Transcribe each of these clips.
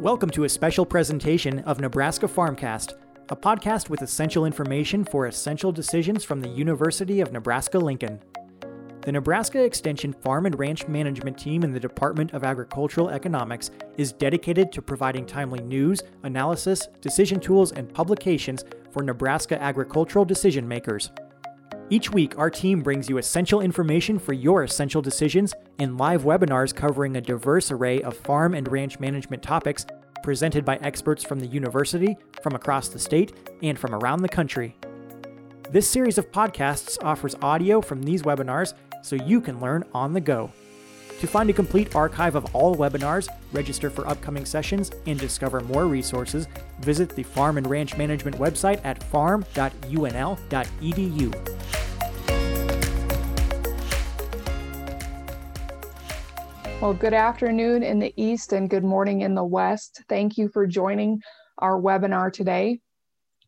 Welcome to a special presentation of Nebraska Farmcast, a podcast with essential information for essential decisions from the University of Nebraska Lincoln. The Nebraska Extension Farm and Ranch Management Team in the Department of Agricultural Economics is dedicated to providing timely news, analysis, decision tools, and publications for Nebraska agricultural decision makers. Each week, our team brings you essential information for your essential decisions and live webinars covering a diverse array of farm and ranch management topics presented by experts from the university, from across the state, and from around the country. This series of podcasts offers audio from these webinars so you can learn on the go. To find a complete archive of all webinars, register for upcoming sessions, and discover more resources, visit the Farm and Ranch Management website at farm.unl.edu. Well, good afternoon in the East and good morning in the West. Thank you for joining our webinar today.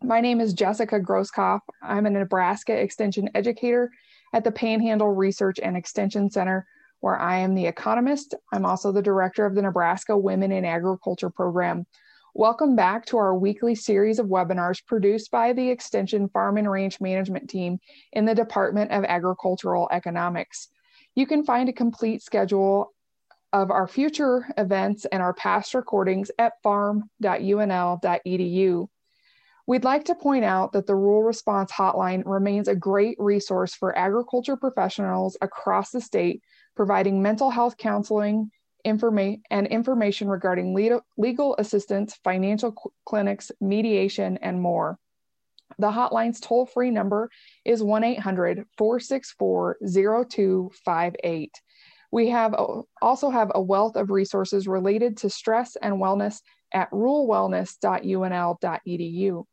My name is Jessica Groskopf. I'm a Nebraska Extension educator at the Panhandle Research and Extension Center, where I am the economist. I'm also the director of the Nebraska Women in Agriculture program. Welcome back to our weekly series of webinars produced by the Extension Farm and Ranch Management Team in the Department of Agricultural Economics. You can find a complete schedule of our future events and our past recordings at farm.unl.edu. We'd like to point out that the Rural Response Hotline remains a great resource for agriculture professionals across the state, providing mental health counseling informa- and information regarding legal, legal assistance, financial cl- clinics, mediation, and more. The hotline's toll free number is 1 800 464 0258. We have also have a wealth of resources related to stress and wellness at ruralwellness.unl.edu.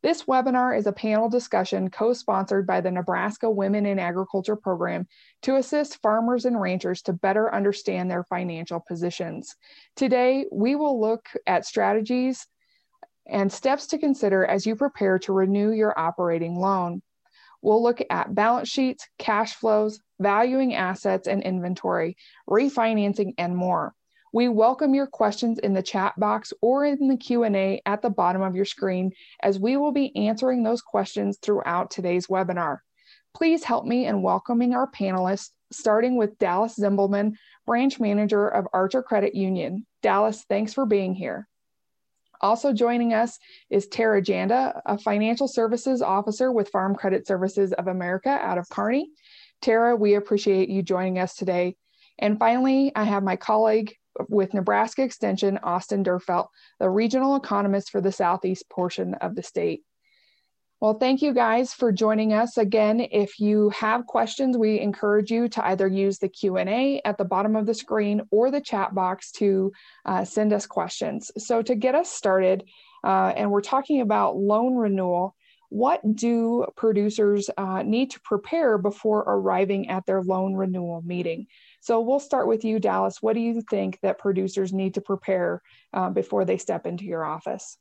This webinar is a panel discussion co-sponsored by the Nebraska Women in Agriculture program to assist farmers and ranchers to better understand their financial positions. Today, we will look at strategies and steps to consider as you prepare to renew your operating loan. We'll look at balance sheets, cash flows, valuing assets and inventory, refinancing, and more. We welcome your questions in the chat box or in the Q&A at the bottom of your screen as we will be answering those questions throughout today's webinar. Please help me in welcoming our panelists, starting with Dallas Zimbelman, Branch Manager of Archer Credit Union. Dallas, thanks for being here. Also joining us is Tara Janda, a Financial Services Officer with Farm Credit Services of America out of Kearney. Tara, we appreciate you joining us today. And finally, I have my colleague with Nebraska Extension, Austin Duerfeldt, the regional economist for the southeast portion of the state. Well, thank you guys for joining us. Again, if you have questions, we encourage you to either use the Q&A at the bottom of the screen or the chat box to uh, send us questions. So to get us started, uh, and we're talking about loan renewal, what do producers uh, need to prepare before arriving at their loan renewal meeting? So we'll start with you, Dallas. What do you think that producers need to prepare uh, before they step into your office?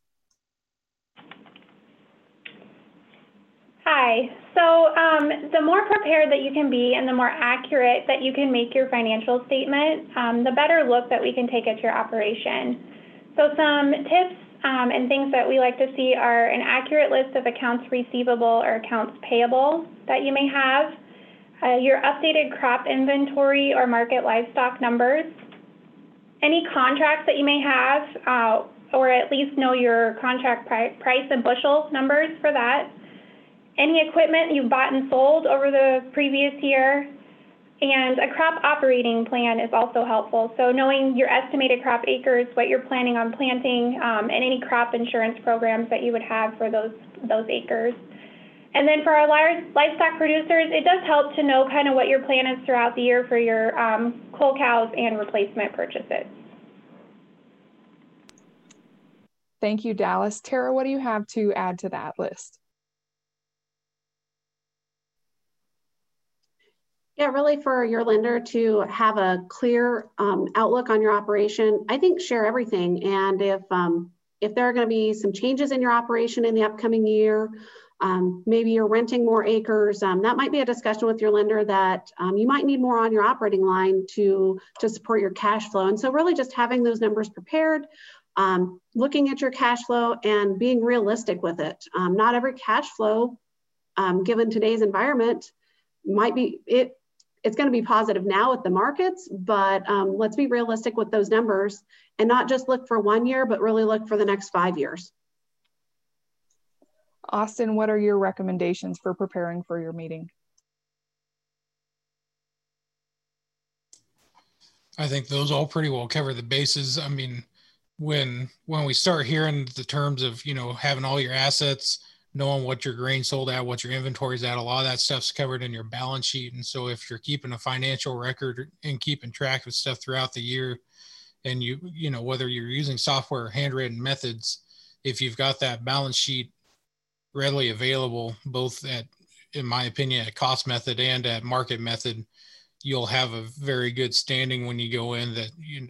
Hi. So um, the more prepared that you can be and the more accurate that you can make your financial statement, um, the better look that we can take at your operation. So some tips um, and things that we like to see are an accurate list of accounts receivable or accounts payable that you may have, uh, your updated crop inventory or market livestock numbers, any contracts that you may have, uh, or at least know your contract pri price and bushel numbers for that, any equipment you've bought and sold over the previous year, and a crop operating plan is also helpful. So knowing your estimated crop acres, what you're planning on planting, um, and any crop insurance programs that you would have for those, those acres. And then for our livestock producers, it does help to know kind of what your plan is throughout the year for your um, cull cows and replacement purchases. Thank you, Dallas. Tara, what do you have to add to that list? Yeah, really for your lender to have a clear um, outlook on your operation, I think share everything. And if um, if there are going to be some changes in your operation in the upcoming year, um, maybe you're renting more acres, um, that might be a discussion with your lender that um, you might need more on your operating line to, to support your cash flow. And so really just having those numbers prepared um, looking at your cash flow and being realistic with it. Um, not every cash flow, um, given today's environment, might be it. It's going to be positive now with the markets, but um, let's be realistic with those numbers and not just look for one year, but really look for the next five years. Austin, what are your recommendations for preparing for your meeting? I think those all pretty well cover the bases. I mean, when when we start hearing the terms of you know having all your assets, knowing what your grain sold at, what your inventory's at, a lot of that stuff's covered in your balance sheet. And so if you're keeping a financial record and keeping track of stuff throughout the year, and you you know whether you're using software or handwritten methods, if you've got that balance sheet readily available, both at in my opinion at cost method and at market method, you'll have a very good standing when you go in that you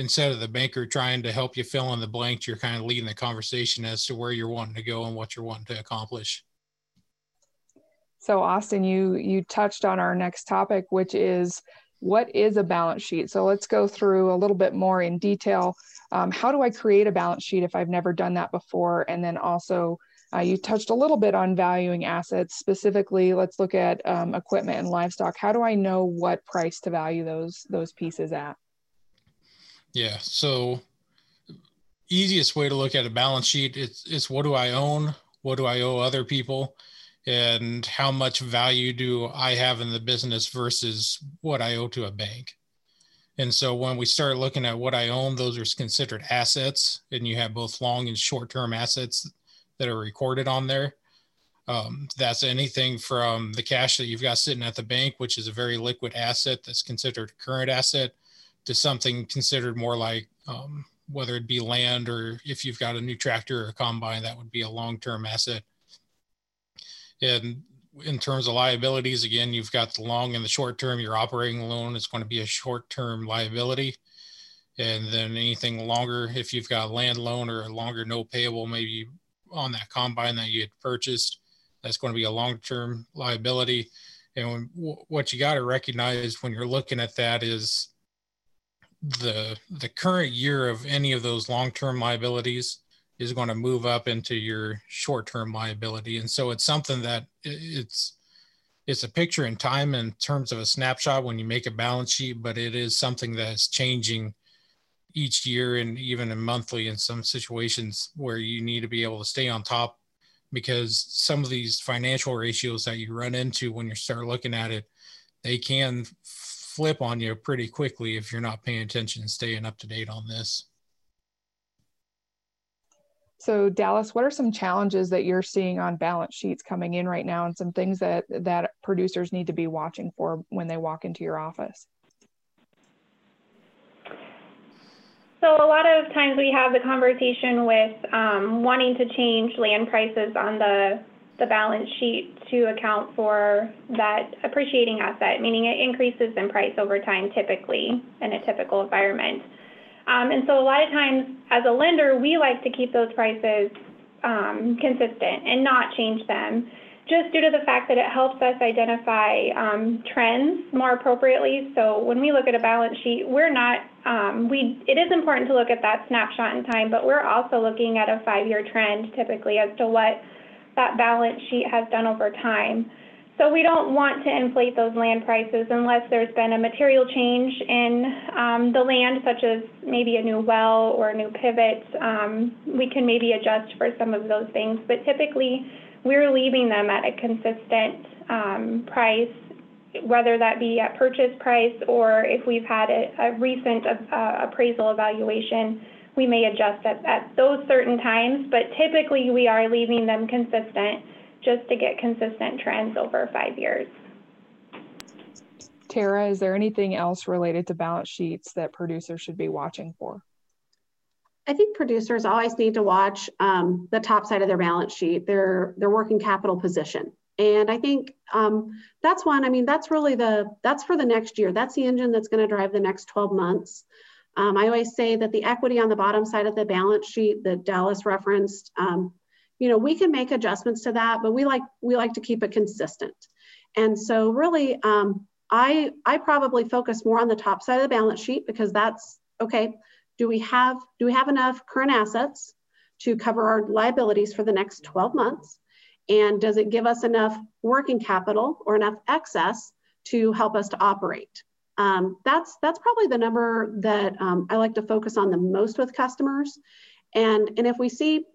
instead of the banker trying to help you fill in the blanks, you're kind of leading the conversation as to where you're wanting to go and what you're wanting to accomplish. So Austin, you you touched on our next topic, which is what is a balance sheet. So let's go through a little bit more in detail. Um, how do I create a balance sheet if I've never done that before? And then also, uh, you touched a little bit on valuing assets. Specifically, let's look at um, equipment and livestock. How do I know what price to value those those pieces at? Yeah. So easiest way to look at a balance sheet is, is what do I own? What do I owe other people? And how much value do I have in the business versus what I owe to a bank? And so when we start looking at what I own, those are considered assets, and you have both long and short term assets that are recorded on there. Um, that's anything from the cash that you've got sitting at the bank, which is a very liquid asset that's considered a current asset, to something considered more like um, whether it be land or if you've got a new tractor or a combine, that would be a long-term asset. And in terms of liabilities, again, you've got the long and the short term. Your operating loan is going to be a short-term liability. And then anything longer, if you've got a land loan or a longer note payable, maybe on that combine that you had purchased, that's going to be a long-term liability. And when, what you got to recognize when you're looking at that is the the current year of any of those long-term liabilities is going to move up into your short-term liability. And so it's something that it's it's a picture in time in terms of a snapshot when you make a balance sheet but it is something that's changing each year and even in monthly in some situations where you need to be able to stay on top because some of these financial ratios that you run into when you start looking at it they can flip on you pretty quickly if you're not paying attention and staying up to date on this. So Dallas, what are some challenges that you're seeing on balance sheets coming in right now and some things that that producers need to be watching for when they walk into your office? So a lot of times we have the conversation with um, wanting to change land prices on the the balance sheet to account for that appreciating asset, meaning it increases in price over time typically in a typical environment. Um, and so a lot of times as a lender, we like to keep those prices um, consistent and not change them just due to the fact that it helps us identify um, trends more appropriately. So when we look at a balance sheet, we're not, um, we, it is important to look at that snapshot in time, but we're also looking at a five-year trend typically as to what that balance sheet has done over time. So we don't want to inflate those land prices unless there's been a material change in um, the land, such as maybe a new well or a new pivot. Um, we can maybe adjust for some of those things, but typically we're leaving them at a consistent um, price, whether that be at purchase price or if we've had a, a recent uh, appraisal evaluation we may adjust at, at those certain times, but typically we are leaving them consistent just to get consistent trends over five years. Tara, is there anything else related to balance sheets that producers should be watching for? I think producers always need to watch um, the top side of their balance sheet, their their working capital position, and I think um, that's one. I mean, that's really the that's for the next year. That's the engine that's going to drive the next 12 months. Um, I always say that the equity on the bottom side of the balance sheet that Dallas referenced, um, you know, we can make adjustments to that, but we like we like to keep it consistent. And so really, um, I I probably focus more on the top side of the balance sheet because that's okay. do we have do we have enough current assets to cover our liabilities for the next 12 months? And does it give us enough working capital or enough excess to help us to operate? Um, that's that's probably the number that um, I like to focus on the most with customers. And, and if we see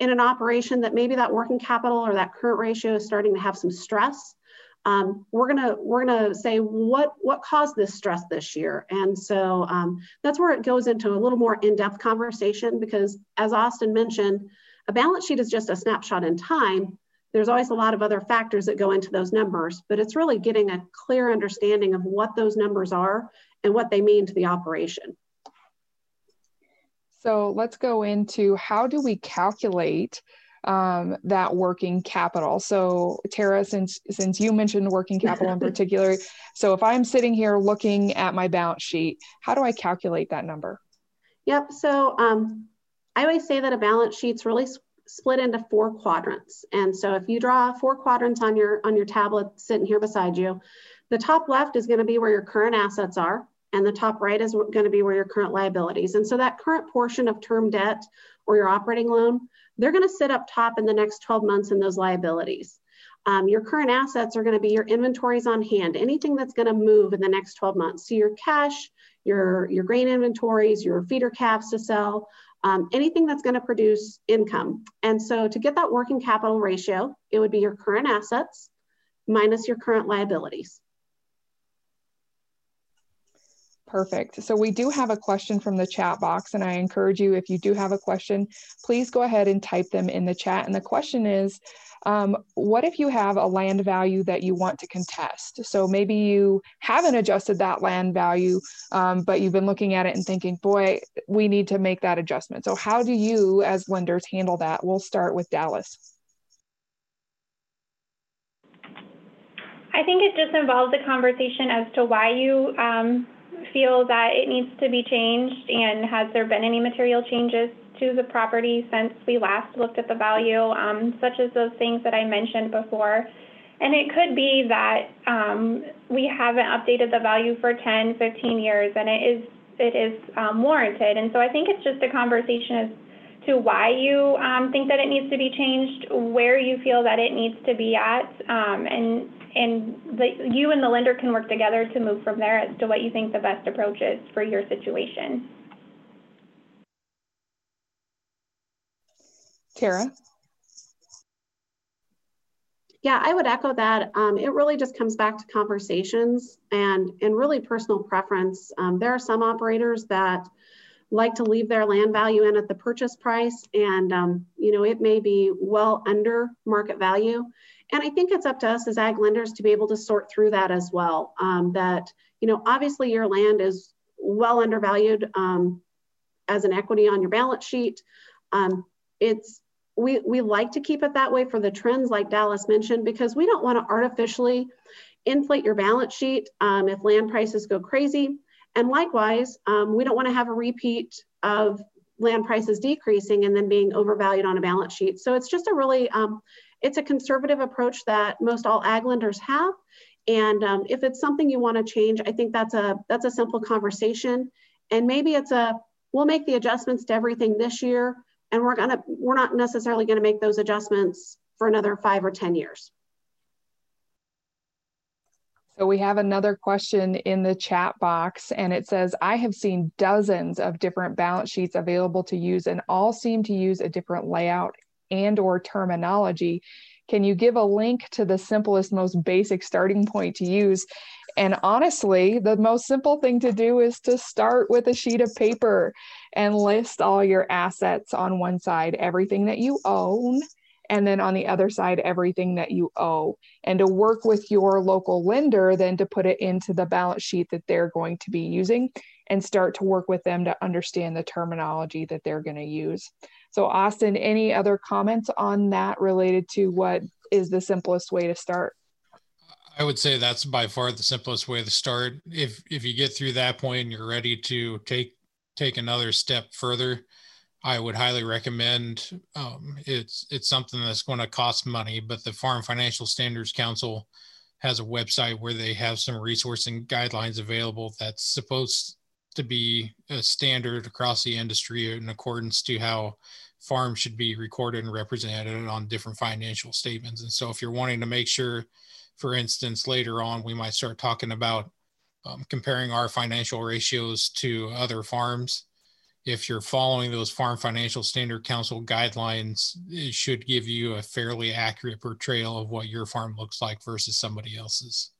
in an operation that maybe that working capital or that current ratio is starting to have some stress, um, we're gonna we're gonna say what what caused this stress this year, and so um, that's where it goes into a little more in-depth conversation because, as Austin mentioned, a balance sheet is just a snapshot in time, there's always a lot of other factors that go into those numbers, but it's really getting a clear understanding of what those numbers are and what they mean to the operation. So let's go into how do we calculate um, that working capital. So Tara, since since you mentioned working capital in particular, so if I'm sitting here looking at my balance sheet, how do I calculate that number? Yep. So um, I always say that a balance sheet's really split into four quadrants. And so if you draw four quadrants on your, on your tablet sitting here beside you, the top left is gonna be where your current assets are, and the top right is gonna be where your current liabilities. And so that current portion of term debt or your operating loan, they're gonna sit up top in the next 12 months in those liabilities. Um, your current assets are going to be your inventories on hand, anything that's going to move in the next 12 months. So your cash, your, your grain inventories, your feeder calves to sell, um, anything that's going to produce income. And so to get that working capital ratio, it would be your current assets minus your current liabilities. Perfect. So we do have a question from the chat box, and I encourage you, if you do have a question, please go ahead and type them in the chat. And the question is, um, what if you have a land value that you want to contest? So maybe you haven't adjusted that land value, um, but you've been looking at it and thinking, boy, we need to make that adjustment. So how do you as lenders handle that? We'll start with Dallas. I think it just involves a conversation as to why you um, feel that it needs to be changed and has there been any material changes to the property since we last looked at the value, um, such as those things that I mentioned before. And it could be that um, we haven't updated the value for 10, 15 years, and it is it is um, warranted. And so I think it's just a conversation as to why you um, think that it needs to be changed, where you feel that it needs to be at, um, and and the, you and the lender can work together to move from there as to what you think the best approach is for your situation. Tara? Yeah, I would echo that. Um, it really just comes back to conversations and, and really personal preference. Um, there are some operators that like to leave their land value in at the purchase price and um, you know it may be well under market value and i think it's up to us as ag lenders to be able to sort through that as well um, that you know obviously your land is well undervalued um, as an equity on your balance sheet um, it's we, we like to keep it that way for the trends like Dallas mentioned, because we don't want to artificially inflate your balance sheet um, if land prices go crazy. And likewise, um, we don't want to have a repeat of land prices decreasing and then being overvalued on a balance sheet. So it's just a really, um, it's a conservative approach that most all ag lenders have. And um, if it's something you want to change, I think that's a that's a simple conversation. And maybe it's a we'll make the adjustments to everything this year and we're gonna we're not necessarily going to make those adjustments for another five or ten years so we have another question in the chat box and it says i have seen dozens of different balance sheets available to use and all seem to use a different layout and or terminology can you give a link to the simplest most basic starting point to use and honestly, the most simple thing to do is to start with a sheet of paper and list all your assets on one side, everything that you own, and then on the other side, everything that you owe. And to work with your local lender, then to put it into the balance sheet that they're going to be using and start to work with them to understand the terminology that they're going to use. So, Austin, any other comments on that related to what is the simplest way to start? I would say that's by far the simplest way to start. If if you get through that point and you're ready to take take another step further, I would highly recommend. Um, it's it's something that's going to cost money, but the Farm Financial Standards Council has a website where they have some resource and guidelines available that's supposed to be a standard across the industry in accordance to how farms should be recorded and represented on different financial statements. And so if you're wanting to make sure, for instance, later on, we might start talking about um, comparing our financial ratios to other farms. If you're following those Farm Financial Standard Council guidelines, it should give you a fairly accurate portrayal of what your farm looks like versus somebody else's.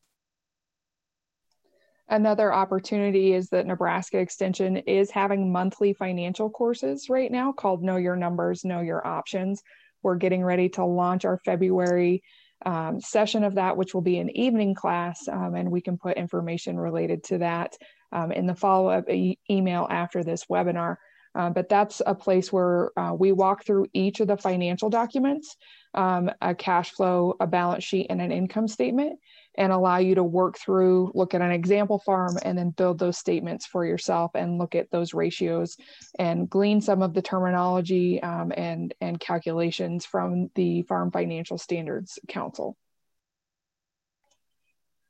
Another opportunity is that Nebraska Extension is having monthly financial courses right now called Know Your Numbers, Know Your Options. We're getting ready to launch our February um, session of that, which will be an evening class, um, and we can put information related to that um, in the follow up e- email after this webinar. Uh, but that's a place where uh, we walk through each of the financial documents um, a cash flow, a balance sheet, and an income statement and allow you to work through, look at an example farm, and then build those statements for yourself and look at those ratios and glean some of the terminology um, and, and calculations from the Farm Financial Standards Council.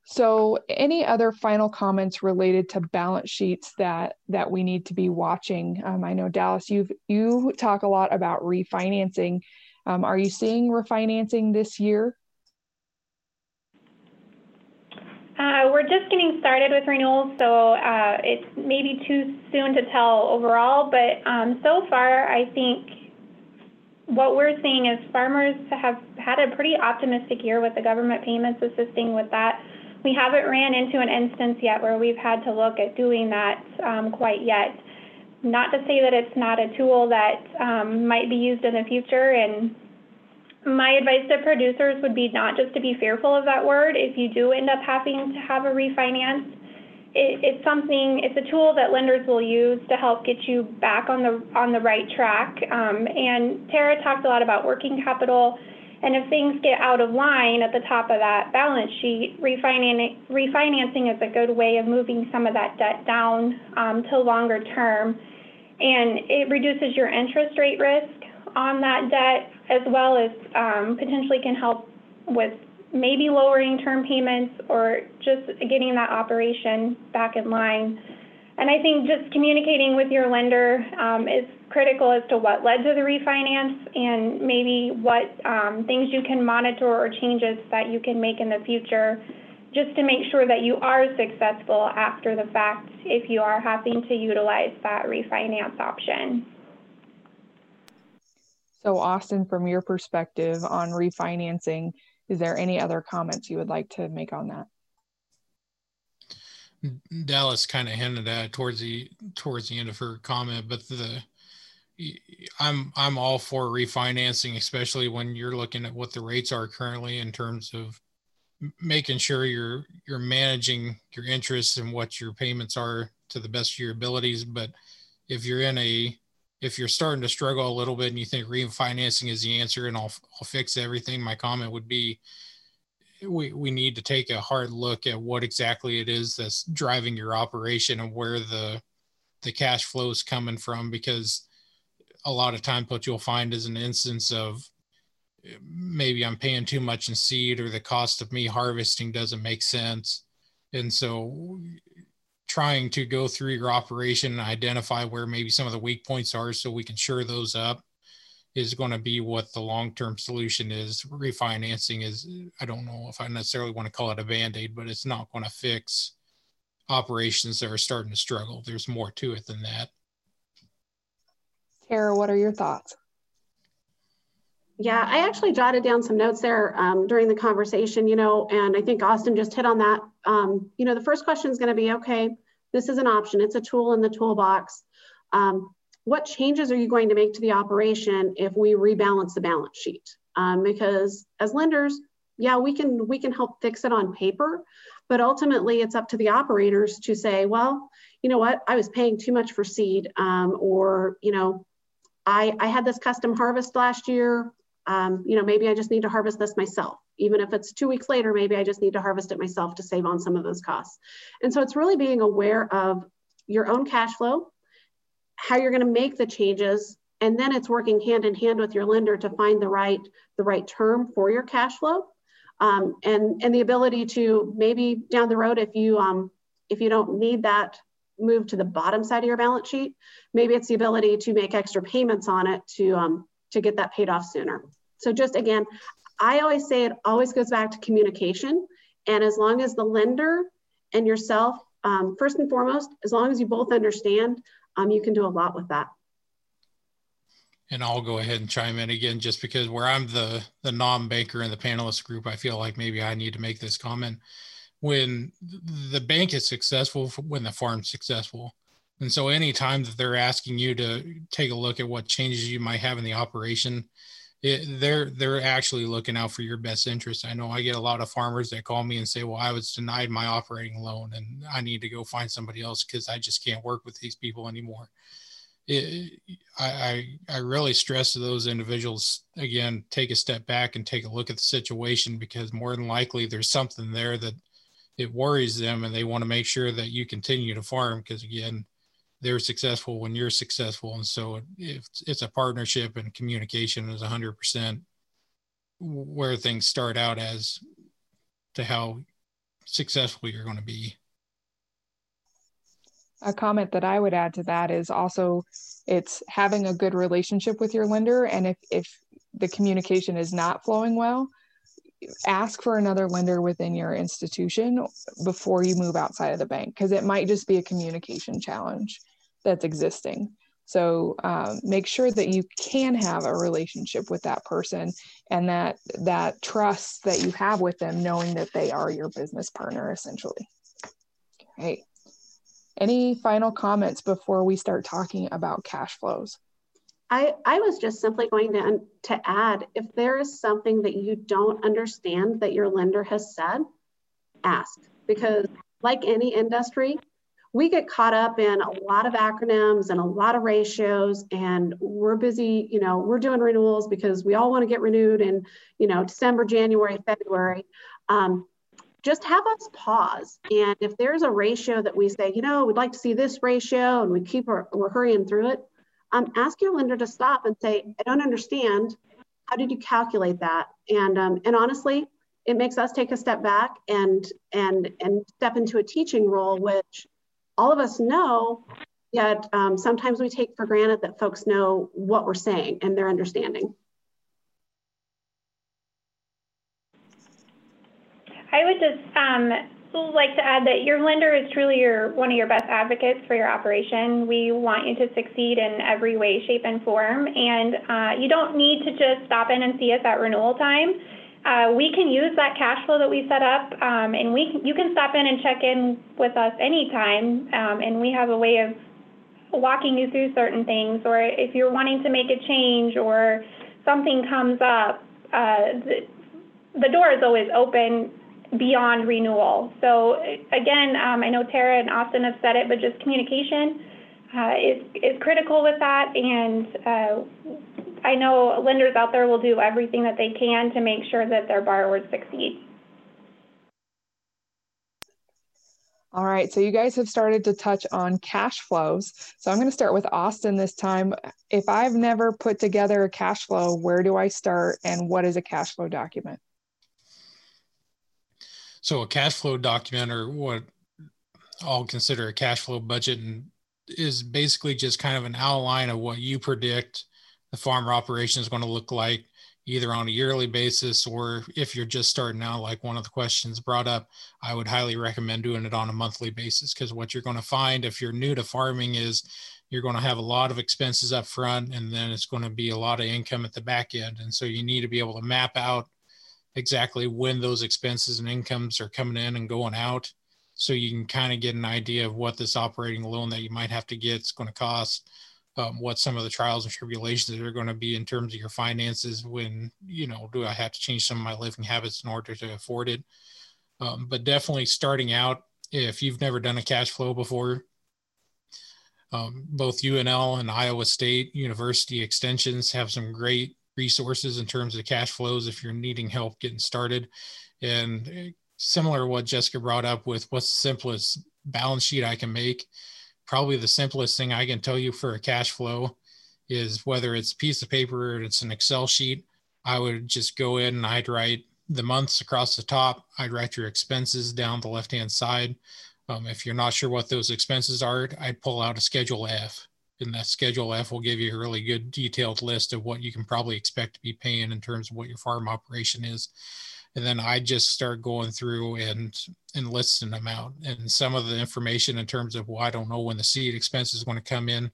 So any other final comments related to balance sheets that that we need to be watching? Um, I know Dallas, you've you talk a lot about refinancing. Um, are you seeing refinancing this year? Uh, we're just getting started with renewals, so uh, it's maybe too soon to tell overall, but um, so far, I think what we're seeing is farmers have had a pretty optimistic year with the government payments assisting with that. We haven't ran into an instance yet where we've had to look at doing that um, quite yet. Not to say that it's not a tool that um, might be used in the future, and my advice to producers would be not just to be fearful of that word. If you do end up having to have a refinance, it, it's something. It's a tool that lenders will use to help get you back on the on the right track. Um, and Tara talked a lot about working capital. And if things get out of line at the top of that balance sheet, refinancing, refinancing is a good way of moving some of that debt down um, to longer term. And it reduces your interest rate risk on that debt as well as um, potentially can help with maybe lowering term payments or just getting that operation back in line. And I think just communicating with your lender um, is critical as to what led to the refinance and maybe what um, things you can monitor or changes that you can make in the future just to make sure that you are successful after the fact if you are having to utilize that refinance option. So, Austin, from your perspective on refinancing, is there any other comments you would like to make on that? Dallas kind of hinted at towards the towards the end of her comment, but the I'm I'm all for refinancing, especially when you're looking at what the rates are currently in terms of making sure you're you're managing your interests and what your payments are to the best of your abilities. But if you're in a if you're starting to struggle a little bit and you think refinancing is the answer and I'll, I'll fix everything, my comment would be we, we need to take a hard look at what exactly it is that's driving your operation and where the the cash flow is coming from because a lot of times what you'll find is an instance of maybe I'm paying too much in seed or the cost of me harvesting doesn't make sense. And so trying to go through your operation and identify where maybe some of the weak points are so we can shore those up is going to be what the long-term solution is. Refinancing is i don't know if i necessarily want to call it a band-aid but it's not going to fix operations that are starting to struggle. There's more to it than that. Tara, what are your thoughts yeah, I actually jotted down some notes there um, during the conversation, you know, and I think Austin just hit on that. Um, you know, the first question is going to be okay, this is an option, it's a tool in the toolbox. Um, what changes are you going to make to the operation if we rebalance the balance sheet? Um, because as lenders, yeah, we can we can help fix it on paper, but ultimately it's up to the operators to say, well, you know what, I was paying too much for seed, um, or you know, I, I had this custom harvest last year um, you know, maybe I just need to harvest this myself. Even if it's two weeks later, maybe I just need to harvest it myself to save on some of those costs. And so it's really being aware of your own cash flow, how you're going to make the changes, and then it's working hand in hand with your lender to find the right the right term for your cash flow, um, and and the ability to maybe down the road if you um, if you don't need that move to the bottom side of your balance sheet. Maybe it's the ability to make extra payments on it to, um, to get that paid off sooner. So just again, I always say it always goes back to communication. And as long as the lender and yourself, um, first and foremost, as long as you both understand, um, you can do a lot with that. And I'll go ahead and chime in again, just because where I'm the the non-banker in the panelist group, I feel like maybe I need to make this comment. When the bank is successful, when the farm's successful, and so anytime that they're asking you to take a look at what changes you might have in the operation, it, they're they're actually looking out for your best interest. I know I get a lot of farmers that call me and say, "Well, I was denied my operating loan, and I need to go find somebody else because I just can't work with these people anymore." It, I, I really stress to those individuals again take a step back and take a look at the situation because more than likely there's something there that it worries them and they want to make sure that you continue to farm because again they're successful when you're successful. And so it's, it's a partnership and communication is 100% where things start out as to how successful you're going to be. A comment that i would add to that is also it's having a good relationship with your lender. And if if the communication is not flowing well ask for another lender within your institution before you move outside of the bank because it might just be a communication challenge that's existing. So um, make sure that you can have a relationship with that person and that that trust that you have with them, knowing that they are your business partner essentially. Okay. Any final comments before we start talking about cash flows? I, I was just simply going to, to add if there is something that you don't understand that your lender has said, ask. Because, like any industry, we get caught up in a lot of acronyms and a lot of ratios and we're busy you know we're doing renewals because we all want to get renewed in you know december january february um, just have us pause and if there's a ratio that we say you know we'd like to see this ratio and we keep our, we're hurrying through it um, ask your lender to stop and say, I don't understand. How did you calculate that? And, um, and honestly, it makes us take a step back and, and, and step into a teaching role, which all of us know, yet um, sometimes we take for granted that folks know what we're saying and their understanding. I would just like to add that your lender is truly your one of your best advocates for your operation. We want you to succeed in every way, shape, and form. And uh, you don't need to just stop in and see us at renewal time. Uh, we can use that cash flow that we set up, um, and we can, you can stop in and check in with us anytime. Um, and we have a way of walking you through certain things, or if you're wanting to make a change or something comes up, uh, the, the door is always open beyond renewal. So again, um, I know Tara and Austin have said it, but just communication uh, is, is critical with that. And uh, I know lenders out there will do everything that they can to make sure that their borrowers succeed. All right, so you guys have started to touch on cash flows. So I'm going to start with Austin this time. If I've never put together a cash flow, where do I start and what is a cash flow document? So a cash flow document or what I'll consider a cash flow budget and is basically just kind of an outline of what you predict the farmer operation is going to look like either on a yearly basis or if you're just starting out like one of the questions brought up i would highly recommend doing it on a monthly basis because what you're going to find if you're new to farming is you're going to have a lot of expenses up front and then it's going to be a lot of income at the back end. And so you need to be able to map out exactly when those expenses and incomes are coming in and going out. So you can kind of get an idea of what this operating loan that you might have to get is going to cost um, what some of the trials and tribulations are going to be in terms of your finances when you know do i have to change some of my living habits in order to afford it? Um, but definitely starting out if you've never done a cash flow before um, both unl and iowa state university extensions have some great resources in terms of cash flows if you're needing help getting started. And similar to what Jessica brought up with what's the simplest balance sheet I can make, probably the simplest thing I can tell you for a cash flow is whether it's a piece of paper or it's an Excel sheet, I would just go in and I'd write the months across the top. I'd write your expenses down the left hand side. Um, if you're not sure what those expenses are, I'd pull out a Schedule F. And that Schedule F will give you a really good detailed list of what you can probably expect to be paying in terms of what your farm operation is. And then I just start going through and and listing them out. And some of the information in terms of, well, I don't know when the seed expense is going to come in.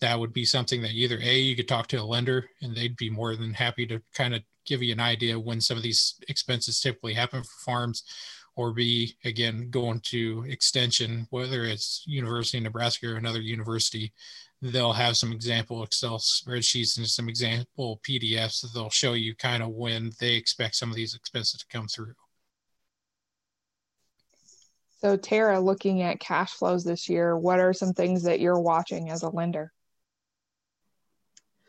That would be something that either A, you could talk to a lender and they'd be more than happy to kind of give you an idea when some of these expenses typically happen for farms or B, again, going to extension, whether it's University of Nebraska or another university, they'll have some example Excel spreadsheets and some example PDFs that they'll show you kind of when they expect some of these expenses to come through. So, Tara, looking at cash flows this year, what are some things that you're watching as a lender?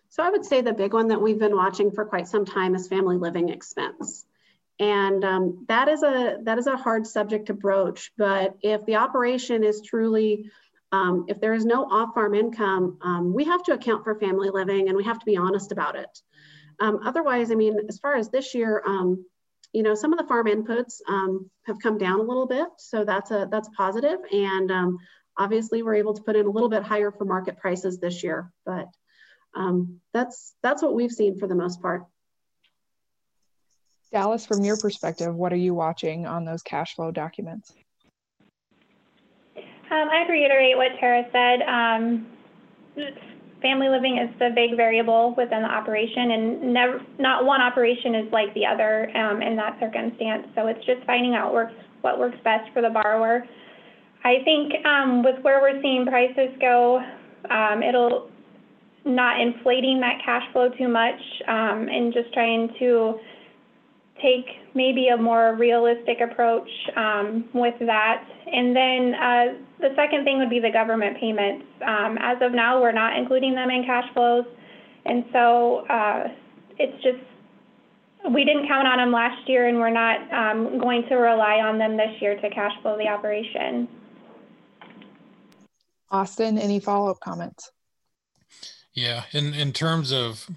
So, I would say the big one that we've been watching for quite some time is family living expense. And um, that is a that is a hard subject to broach. But if the operation is truly, um, if there is no off-farm income, um, we have to account for family living, and we have to be honest about it. Um, otherwise, I mean, as far as this year, um, you know, some of the farm inputs um, have come down a little bit, so that's a that's positive. And obviously, we're able to put in a little bit higher for market prices this year, but that's that's what we've seen for the most part. Dallas, from your perspective, what are you watching on those cash flow documents? Um, I'd reiterate what Tara said. Um, family living is the big variable within the operation, and never, not one operation is like the other um, in that circumstance. So it's just finding out works, what works best for the borrower. I think um, with where we're seeing prices go, um, it'll not inflating that cash flow too much um, and just trying to take maybe a more realistic approach um, with that. And then uh, the second thing would be the government payments. Um, as of now, we're not including them in cash flows. And so uh, it's just, we didn't count on them last year and we're not um, going to rely on them this year to cash flow the operation. Austin, any follow-up comments? Yeah, in, in terms of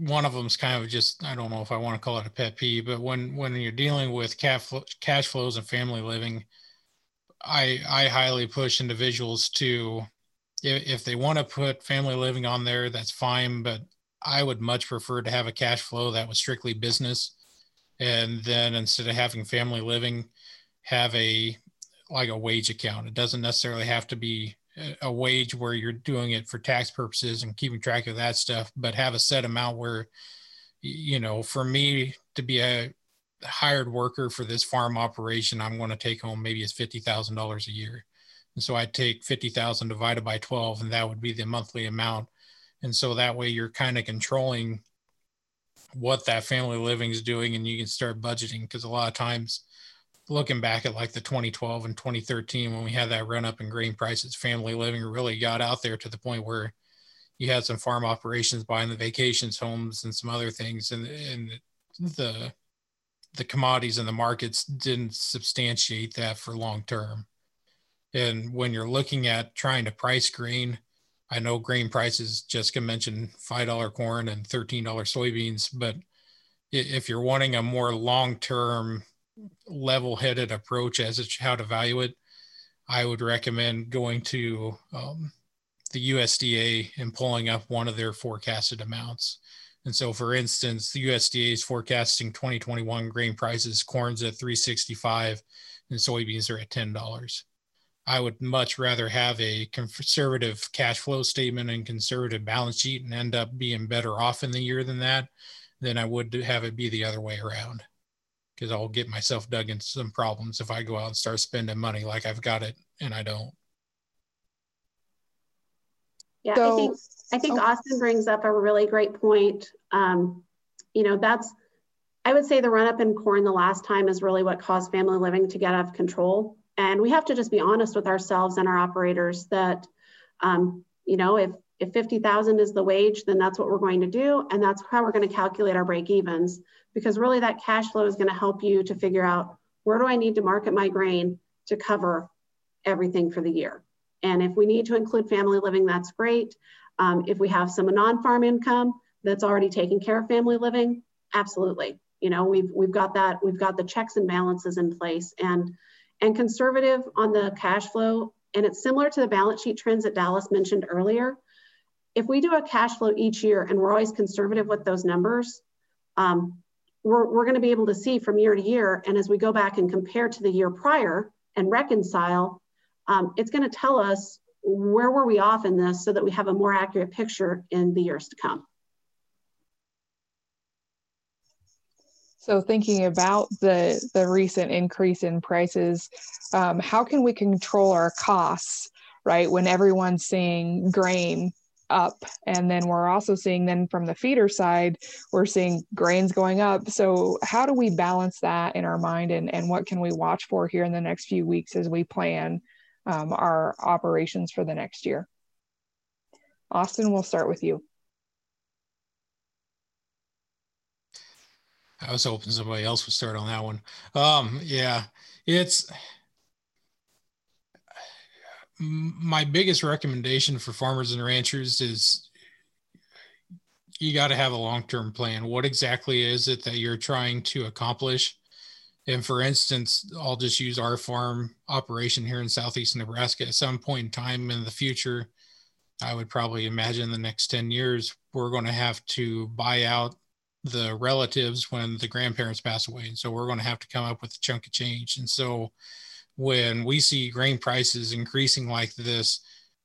one of them is kind of just I don't know if I want to call it a pet peeve, but when when you're dealing with cash cash flows and family living, I I highly push individuals to if, if they want to put family living on there, that's fine, but I would much prefer to have a cash flow that was strictly business, and then instead of having family living, have a like a wage account. It doesn't necessarily have to be a wage where you're doing it for tax purposes and keeping track of that stuff, but have a set amount where, you know, for me to be a hired worker for this farm operation, I'm going to take home maybe it's fifty thousand dollars a year, and so I take fifty thousand divided by twelve, and that would be the monthly amount, and so that way you're kind of controlling what that family living is doing, and you can start budgeting because a lot of times looking back at like the 2012 and 2013 when we had that run up in grain prices, family living really got out there to the point where you had some farm operations buying the vacations homes and some other things, and and the the commodities and the markets didn't substantiate that for long term. And when you're looking at trying to price grain, I know grain prices, Jessica mentioned $5 corn and $13 soybeans, but if you're wanting a more long term level-headed approach as to how to value it, I would recommend going to um, the USDA and pulling up one of their forecasted amounts. And so, for instance, the USDA is forecasting 2021 grain prices, corn's at 365 and soybeans are at $10. I would much rather have a conservative cash flow statement and conservative balance sheet and end up being better off in the year than that than I would have it be the other way around because I'll get myself dug into some problems if I go out and start spending money like I've got it and I don't. Yeah, so, I think I think oh. Austin brings up a really great point. Um, you know, that's I would say the run up in corn the last time is really what caused family living to get out of control. And we have to just be honest with ourselves and our operators that, um, you know, if if 50,000 is the wage, then that's what we're going to do. And that's how we're going to calculate our break evens because really that cash flow is going to help you to figure out where do I need to market my grain to cover everything for the year. And if we need to include family living, that's great. Um, if we have some non-farm income that's already taking care of family living, absolutely. You know, we've we've got that, we've got the checks and balances in place. And and conservative on the cash flow. And it's similar to the balance sheet trends that Dallas mentioned earlier. If we do a cash flow each year and we're always conservative with those numbers, um, we're, we're going to be able to see from year to year. And as we go back and compare to the year prior and reconcile, um, it's going to tell us where were we off in this so that we have a more accurate picture in the years to come. So thinking about the, the recent increase in prices, um, how can we control our costs, right? When everyone's seeing grain up. And then we're also seeing then from the feeder side we're seeing grains going up. So how do we balance that in our mind and, and what can we watch for here in the next few weeks as we plan um, our operations for the next year? Austin we'll start with you. I was hoping somebody else would start on that one. Um, yeah, it's my biggest recommendation for farmers and ranchers is you got to have a long-term plan. What exactly is it that you're trying to accomplish? And for instance, I'll just use our farm operation here in southeast Nebraska. At some point in time in the future, I would probably imagine the next 10 years, we're going to have to buy out the relatives when the grandparents pass away. And so we're going to have to come up with a chunk of change. And so when we see grain prices increasing like this,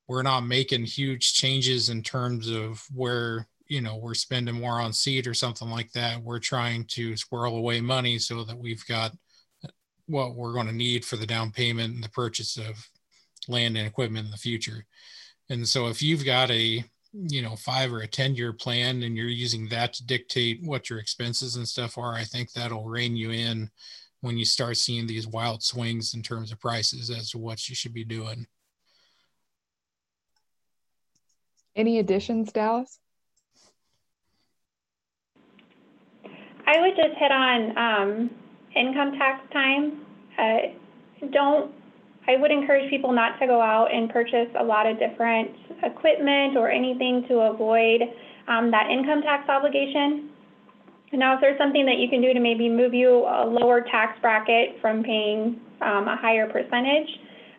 we're not making huge changes in terms of where you know we're spending more on seed or something like that. We're trying to squirrel away money so that we've got what we're going to need for the down payment and the purchase of land and equipment in the future. And so if you've got a you know five or a 10 year plan and you're using that to dictate what your expenses and stuff are i think that'll rein you in when you start seeing these wild swings in terms of prices as to what you should be doing. Any additions dallas? I would just hit on um, income tax time. Uh, don't I would encourage people not to go out and purchase a lot of different equipment or anything to avoid um, that income tax obligation. Now, if there's something that you can do to maybe move you a lower tax bracket from paying um, a higher percentage,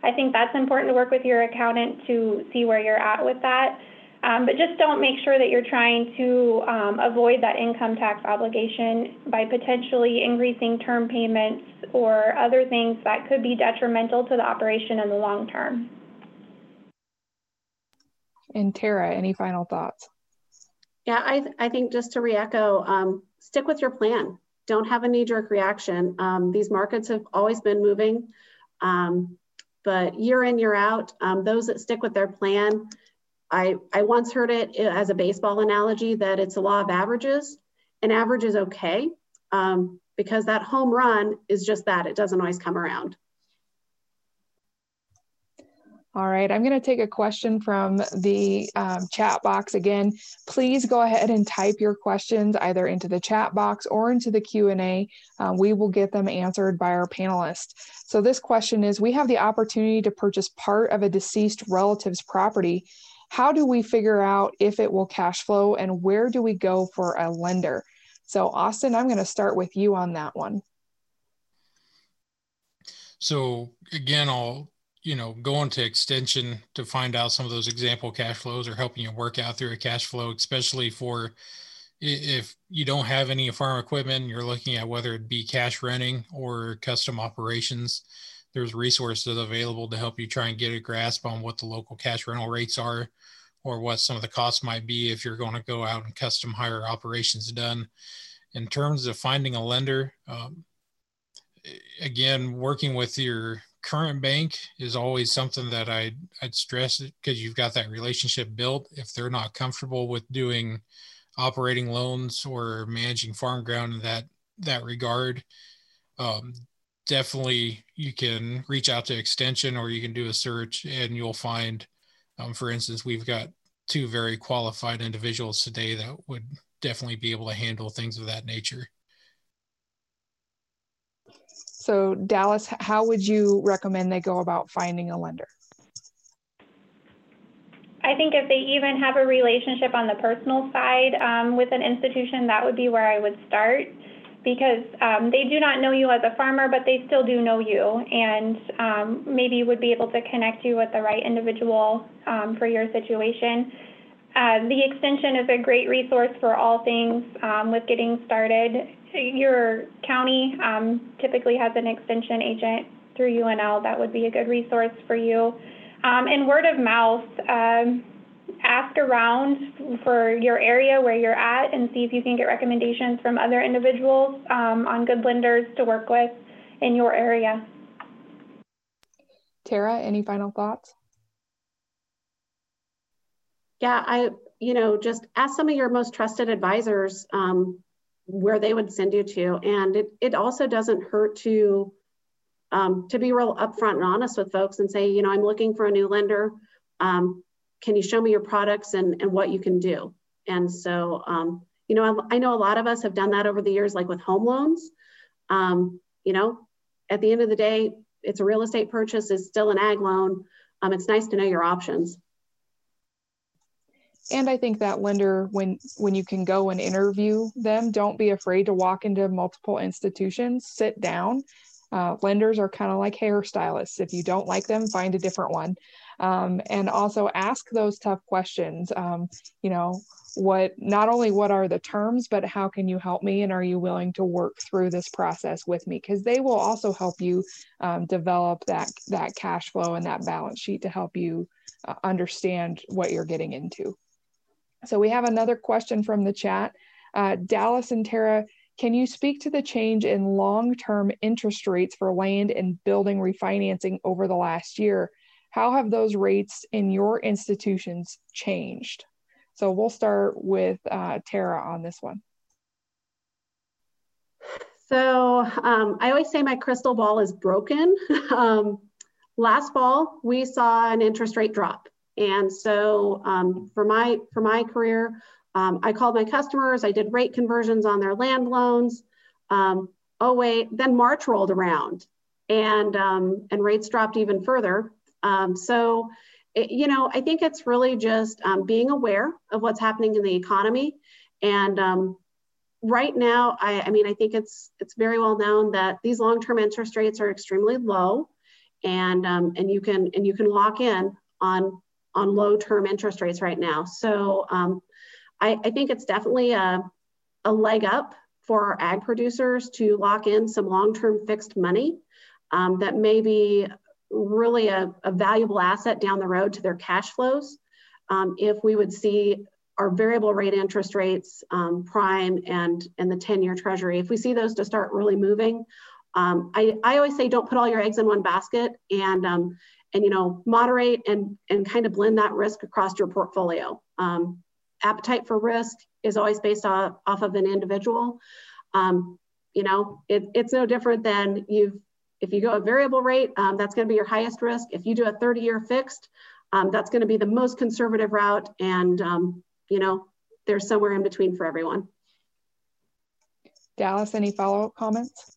I think that's important to work with your accountant to see where you're at with that. Um, but just don't make sure that you're trying to um, avoid that income tax obligation by potentially increasing term payments or other things that could be detrimental to the operation in the long term. And Tara, any final thoughts? Yeah, I, th I think just to re-echo, um, stick with your plan. Don't have a knee-jerk reaction. Um, these markets have always been moving, um, but year in, year out, um, those that stick with their plan, I, I once heard it as a baseball analogy that it's a law of averages. An average is okay um, because that home run is just that. It doesn't always come around. All right, I'm going to take a question from the um, chat box again. Please go ahead and type your questions either into the chat box or into the Q&A. Uh, we will get them answered by our panelists. So this question is, we have the opportunity to purchase part of a deceased relative's property how do we figure out if it will cash flow and where do we go for a lender? So, Austin, I'm going to start with you on that one. So, again, I'll you know going to extension to find out some of those example cash flows or helping you work out through a cash flow, especially for if you don't have any farm equipment, you're looking at whether it be cash renting or custom operations there's resources available to help you try and get a grasp on what the local cash rental rates are or what some of the costs might be if you're going to go out and custom hire operations done. In terms of finding a lender, um, again, working with your current bank is always something that I'd, I'd stress because you've got that relationship built. If they're not comfortable with doing operating loans or managing farm ground in that that regard, um, definitely you can reach out to extension or you can do a search and you'll find um, for instance we've got two very qualified individuals today that would definitely be able to handle things of that nature so dallas how would you recommend they go about finding a lender? I think if they even have a relationship on the personal side um, with an institution, that would be where I would start. Because um, they do not know you as a farmer, but they still do know you, and um, maybe would be able to connect you with the right individual um, for your situation. Uh, the extension is a great resource for all things um, with getting started. Your county um, typically has an extension agent through UNL that would be a good resource for you. Um, and word of mouth, um, ask around for your area where you're at and see if you can get recommendations from other individuals um, on good lenders to work with in your area. Tara, any final thoughts? Yeah, I, you know, just ask some of your most trusted advisors um, where they would send you to. And it, it also doesn't hurt to um, to be real upfront and honest with folks and say, you know, I'm looking for a new lender. Um, can you show me your products and, and what you can do? And so, um, you know, I, I, know a lot of us have done that over the years, like with home loans. Um, you know, at the end of the day, it's a real estate purchase, it's still an ag loan. Um, it's nice to know your options. And I think that lender, when when you can go and interview them, don't be afraid to walk into multiple institutions, sit down. Uh, lenders are kind of like hairstylists. If you don't like them, find a different one um, and also ask those tough questions. Um, you know, what not only what are the terms, but how can you help me, and are you willing to work through this process with me? Because they will also help you um, develop that that cash flow and that balance sheet to help you uh, understand what you're getting into. So we have another question from the chat. Uh, Dallas and Tara, can you speak to the change in long-term interest rates for land and building refinancing over the last year? How have those rates in your institutions changed? So we'll start with uh, Tara on this one. So um, I always say my crystal ball is broken. um, last fall, we saw an interest rate drop. And so um, for, my, for my career, um, I called my customers, I did rate conversions on their land loans. Um, oh wait, then March rolled around and, um, and rates dropped even further. Um, so, it, you know, I think it's really just um, being aware of what's happening in the economy. And right now, I, I, mean, I think it's it's very well known that these long-term interest rates are extremely low, and and you can and you can lock in on on low-term interest rates right now. So um, I, I think it's definitely a, a leg up for our ag producers to lock in some long-term fixed money um, that may be really a, a, valuable asset down the road to their cash flows. Um, if we would see our variable rate interest rates, um, prime and, and the 10 year treasury, if we see those to start really moving, um, I, I always say don't put all your eggs in one basket and, um, and you know, moderate and, and kind of blend that risk across your portfolio. Um, appetite for risk is always based off, off of an individual. Um, you know, it, it's no different than you've if you go a variable rate, um, that's going to be your highest risk. If you do a 30 year fixed, um, that's going to be the most conservative route. And, um, you know, there's somewhere in between for everyone. Dallas, any follow up comments?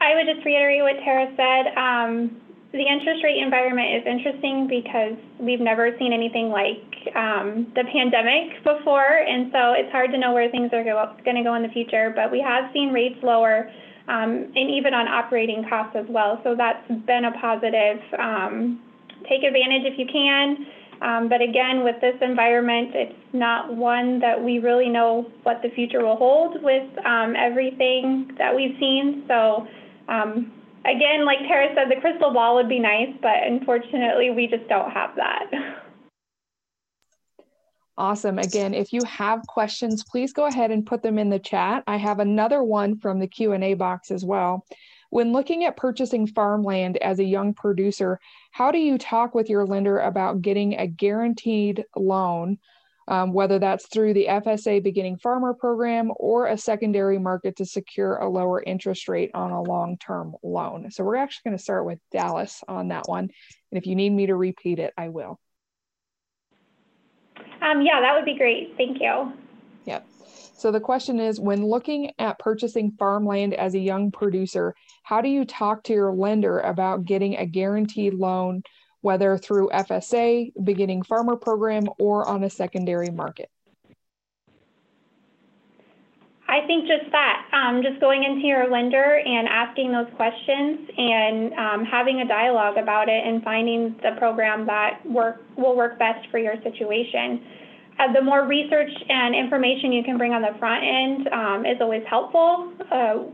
I would just reiterate what Tara said. Um, the interest rate environment is interesting because we've never seen anything like um, the pandemic before. And so it's hard to know where things are going to go in the future. But we have seen rates lower um, and even on operating costs as well. So that's been a positive. Um, take advantage if you can. Um, but again, with this environment, it's not one that we really know what the future will hold with um, everything that we've seen. So um, again, like Tara said, the crystal ball would be nice, but unfortunately, we just don't have that. Awesome. Again, if you have questions, please go ahead and put them in the chat. I have another one from the Q&A box as well. When looking at purchasing farmland as a young producer, how do you talk with your lender about getting a guaranteed loan, um, whether that's through the FSA Beginning Farmer Program or a secondary market to secure a lower interest rate on a long-term loan? So we're actually going to start with Dallas on that one. And if you need me to repeat it, I will. Um, yeah, that would be great. Thank you. Yep. So the question is when looking at purchasing farmland as a young producer, how do you talk to your lender about getting a guaranteed loan, whether through FSA, beginning farmer program, or on a secondary market? I think just that, um, just going into your lender and asking those questions and um, having a dialogue about it and finding the program that work will work best for your situation. Uh, the more research and information you can bring on the front end um, is always helpful. Uh,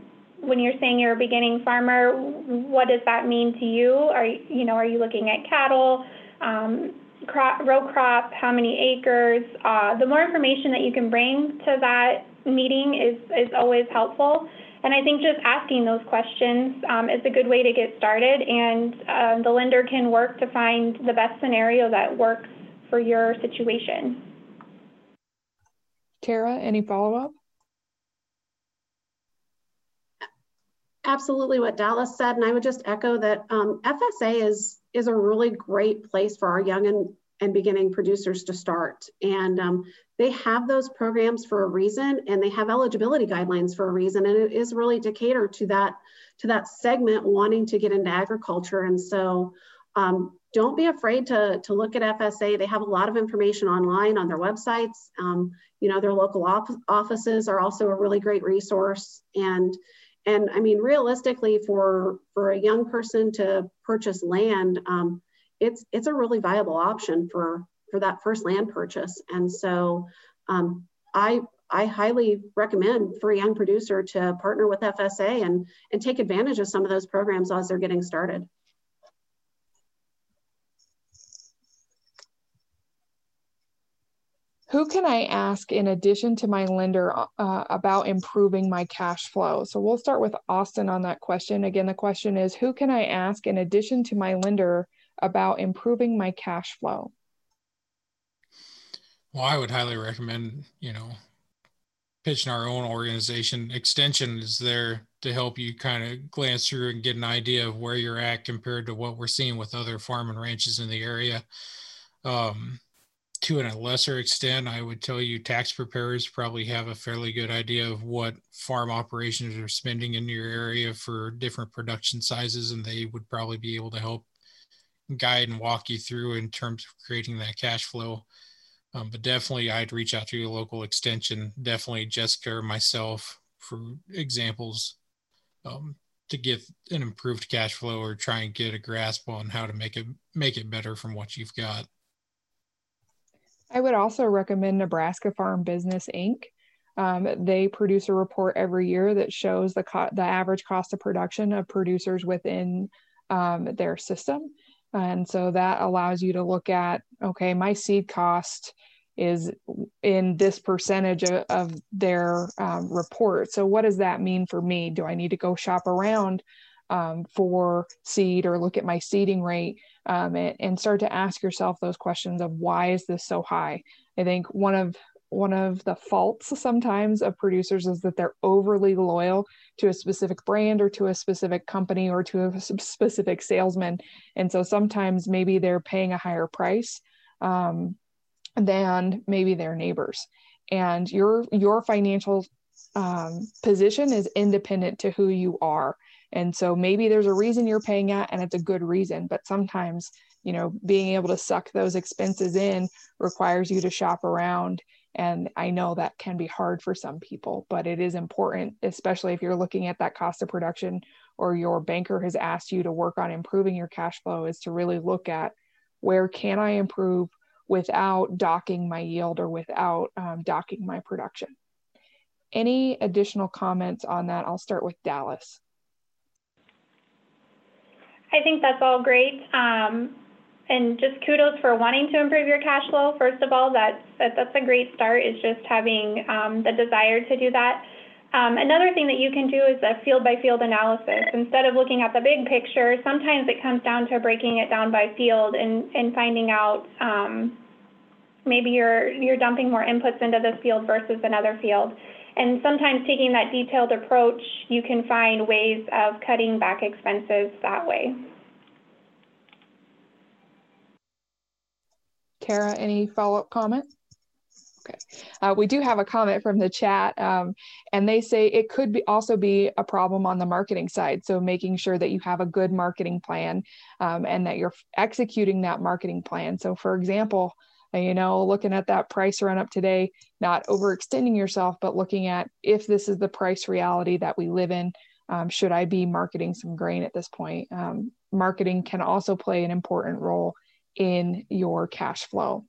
when you're saying you're a beginning farmer, what does that mean to you? Are you know are you looking at cattle? Um, crop, row crop, how many acres. Uh, the more information that you can bring to that meeting is, is always helpful. And I think just asking those questions um, is a good way to get started, and uh, the lender can work to find the best scenario that works for your situation. Tara, any follow up? Absolutely what Dallas said, and I would just echo that um, FSA is is a really great place for our young and, and beginning producers to start. And um, they have those programs for a reason, and they have eligibility guidelines for a reason, and it is really to cater to that to that segment wanting to get into agriculture. And so, um, don't be afraid to to look at FSA. They have a lot of information online on their websites. Um, you know, their local offices are also a really great resource, and and I mean, realistically, for for a young person to purchase land, um, it's it's a really viable option for for that first land purchase. And so, um, I I highly recommend for a young producer to partner with FSA and and take advantage of some of those programs as they're getting started. Who can I ask in addition to my lender uh, about improving my cash flow? So we'll start with Austin on that question. Again, the question is Who can I ask in addition to my lender about improving my cash flow? Well, I would highly recommend, you know, pitching our own organization. Extension is there to help you kind of glance through and get an idea of where you're at compared to what we're seeing with other farm and ranches in the area. Um, to a lesser extent, I would tell you tax preparers probably have a fairly good idea of what farm operations are spending in your area for different production sizes, and they would probably be able to help guide and walk you through in terms of creating that cash flow. Um, but definitely, I'd reach out to your local extension. Definitely, Jessica or myself for examples um, to get an improved cash flow or try and get a grasp on how to make it make it better from what you've got. I would also recommend Nebraska Farm Business Inc. Um, they produce a report every year that shows the co- the average cost of production of producers within um, their system, and so that allows you to look at okay, my seed cost is in this percentage of, of their um, report. So what does that mean for me? Do I need to go shop around um, for seed or look at my seeding rate um, and, and start to ask yourself those questions of why is this so high? I think one of one of the faults sometimes of producers is that they're overly loyal to a specific brand or to a specific company or to a specific salesman. And so sometimes maybe they're paying a higher price um, than maybe their neighbors. And your your financial um, position is independent to who you are and so maybe there's a reason you're paying at and it's a good reason, but sometimes, you know, being able to suck those expenses in requires you to shop around. And I know that can be hard for some people, but it is important, especially if you're looking at that cost of production or your banker has asked you to work on improving your cash flow, is to really look at where can I improve without docking my yield or without um, docking my production. Any additional comments on that? I'll start with Dallas. I think that's all great. Um, and just kudos for wanting to improve your cash flow. First of all, that's that, that's a great start. Is just having um, the desire to do that. Um, another thing that you can do is a field by field analysis. Instead of looking at the big picture, sometimes it comes down to breaking it down by field and, and finding out um, maybe you're you're dumping more inputs into this field versus another field. And sometimes taking that detailed approach, you can find ways of cutting back expenses that way. Kara, any follow-up comment? Okay. Uh, we do have a comment from the chat, um, and they say it could be also be a problem on the marketing side. So making sure that you have a good marketing plan um, and that you're executing that marketing plan. So, for example, you know, looking at that price run up today, not overextending yourself, but looking at if this is the price reality that we live in, um, should I be marketing some grain at this point? Um, marketing can also play an important role in your cash flow.